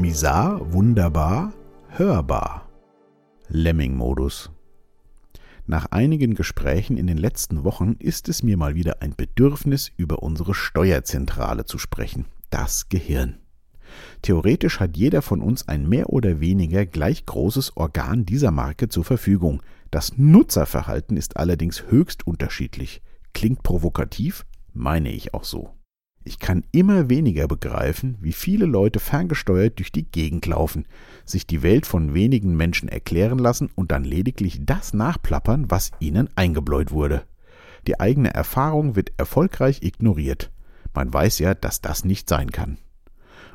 Misar, wunderbar, hörbar. Lemming-Modus. Nach einigen Gesprächen in den letzten Wochen ist es mir mal wieder ein Bedürfnis, über unsere Steuerzentrale zu sprechen, das Gehirn. Theoretisch hat jeder von uns ein mehr oder weniger gleich großes Organ dieser Marke zur Verfügung. Das Nutzerverhalten ist allerdings höchst unterschiedlich. Klingt provokativ, meine ich auch so. Ich kann immer weniger begreifen, wie viele Leute ferngesteuert durch die Gegend laufen, sich die Welt von wenigen Menschen erklären lassen und dann lediglich das nachplappern, was ihnen eingebläut wurde. Die eigene Erfahrung wird erfolgreich ignoriert. Man weiß ja, dass das nicht sein kann.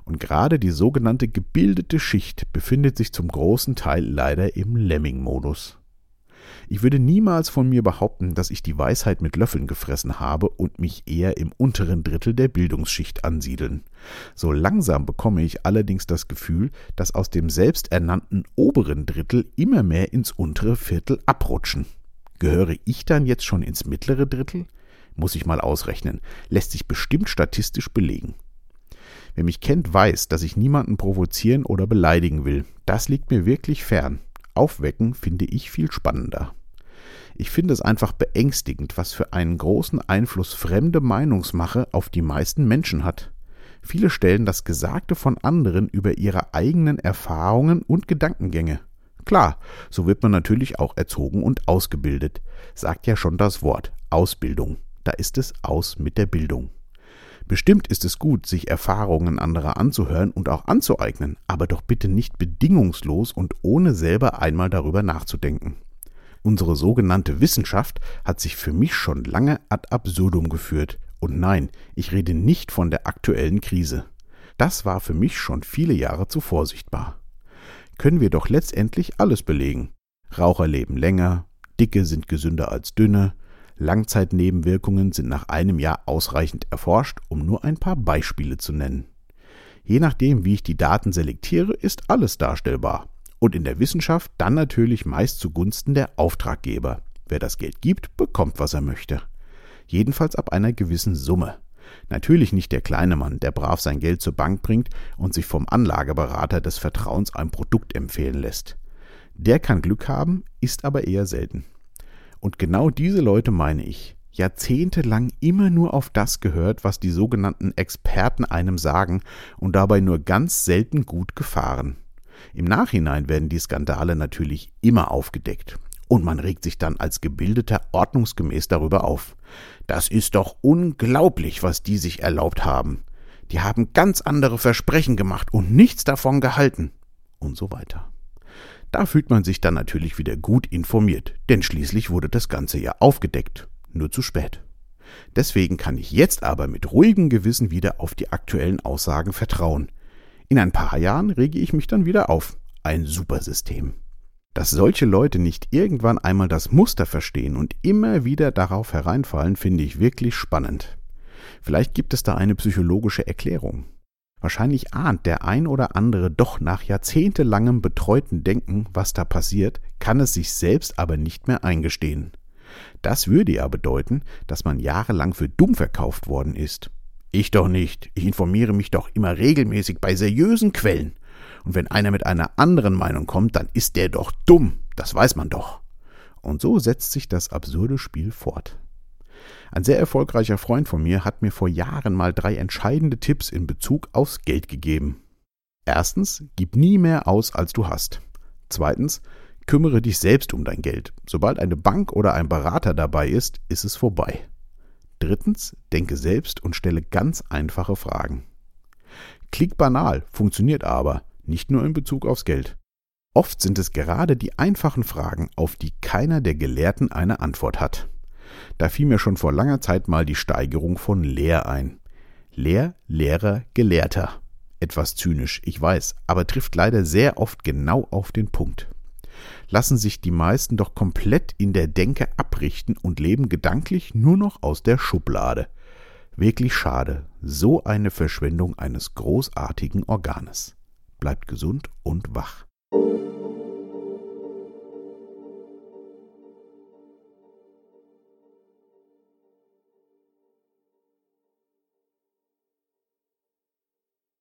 Und gerade die sogenannte gebildete Schicht befindet sich zum großen Teil leider im Lemming-Modus. Ich würde niemals von mir behaupten, dass ich die Weisheit mit Löffeln gefressen habe und mich eher im unteren Drittel der Bildungsschicht ansiedeln. So langsam bekomme ich allerdings das Gefühl, dass aus dem selbsternannten oberen Drittel immer mehr ins untere Viertel abrutschen. Gehöre ich dann jetzt schon ins mittlere Drittel? Muss ich mal ausrechnen. Lässt sich bestimmt statistisch belegen. Wer mich kennt, weiß, dass ich niemanden provozieren oder beleidigen will. Das liegt mir wirklich fern. Aufwecken finde ich viel spannender. Ich finde es einfach beängstigend, was für einen großen Einfluss fremde Meinungsmache auf die meisten Menschen hat. Viele stellen das Gesagte von anderen über ihre eigenen Erfahrungen und Gedankengänge. Klar, so wird man natürlich auch erzogen und ausgebildet. Sagt ja schon das Wort Ausbildung. Da ist es aus mit der Bildung. Bestimmt ist es gut, sich Erfahrungen anderer anzuhören und auch anzueignen, aber doch bitte nicht bedingungslos und ohne selber einmal darüber nachzudenken. Unsere sogenannte Wissenschaft hat sich für mich schon lange ad absurdum geführt. Und nein, ich rede nicht von der aktuellen Krise. Das war für mich schon viele Jahre zuvor sichtbar. Können wir doch letztendlich alles belegen. Raucher leben länger, Dicke sind gesünder als Dünne, Langzeitnebenwirkungen sind nach einem Jahr ausreichend erforscht, um nur ein paar Beispiele zu nennen. Je nachdem, wie ich die Daten selektiere, ist alles darstellbar und in der Wissenschaft dann natürlich meist zugunsten der Auftraggeber. Wer das Geld gibt, bekommt, was er möchte. Jedenfalls ab einer gewissen Summe. Natürlich nicht der kleine Mann, der brav sein Geld zur Bank bringt und sich vom Anlageberater des Vertrauens ein Produkt empfehlen lässt. Der kann Glück haben, ist aber eher selten. Und genau diese Leute meine ich. Jahrzehntelang immer nur auf das gehört, was die sogenannten Experten einem sagen und dabei nur ganz selten gut gefahren. Im Nachhinein werden die Skandale natürlich immer aufgedeckt. Und man regt sich dann als Gebildeter ordnungsgemäß darüber auf. Das ist doch unglaublich, was die sich erlaubt haben. Die haben ganz andere Versprechen gemacht und nichts davon gehalten. Und so weiter. Da fühlt man sich dann natürlich wieder gut informiert, denn schließlich wurde das Ganze ja aufgedeckt. Nur zu spät. Deswegen kann ich jetzt aber mit ruhigem Gewissen wieder auf die aktuellen Aussagen vertrauen. In ein paar Jahren rege ich mich dann wieder auf. Ein Supersystem. Dass solche Leute nicht irgendwann einmal das Muster verstehen und immer wieder darauf hereinfallen, finde ich wirklich spannend. Vielleicht gibt es da eine psychologische Erklärung. Wahrscheinlich ahnt der ein oder andere doch nach jahrzehntelangem betreuten Denken, was da passiert, kann es sich selbst aber nicht mehr eingestehen. Das würde ja bedeuten, dass man jahrelang für dumm verkauft worden ist. Ich doch nicht. Ich informiere mich doch immer regelmäßig bei seriösen Quellen. Und wenn einer mit einer anderen Meinung kommt, dann ist der doch dumm. Das weiß man doch. Und so setzt sich das absurde Spiel fort. Ein sehr erfolgreicher Freund von mir hat mir vor Jahren mal drei entscheidende Tipps in Bezug aufs Geld gegeben. Erstens, gib nie mehr aus, als du hast. Zweitens, kümmere dich selbst um dein Geld. Sobald eine Bank oder ein Berater dabei ist, ist es vorbei. Drittens, denke selbst und stelle ganz einfache Fragen. Klingt banal, funktioniert aber, nicht nur in Bezug aufs Geld. Oft sind es gerade die einfachen Fragen, auf die keiner der Gelehrten eine Antwort hat. Da fiel mir schon vor langer Zeit mal die Steigerung von Lehr ein. Lehr, Lehrer, Gelehrter. Etwas zynisch, ich weiß, aber trifft leider sehr oft genau auf den Punkt lassen sich die meisten doch komplett in der Denke abrichten und leben gedanklich nur noch aus der Schublade. Wirklich schade, so eine Verschwendung eines großartigen Organes. Bleibt gesund und wach.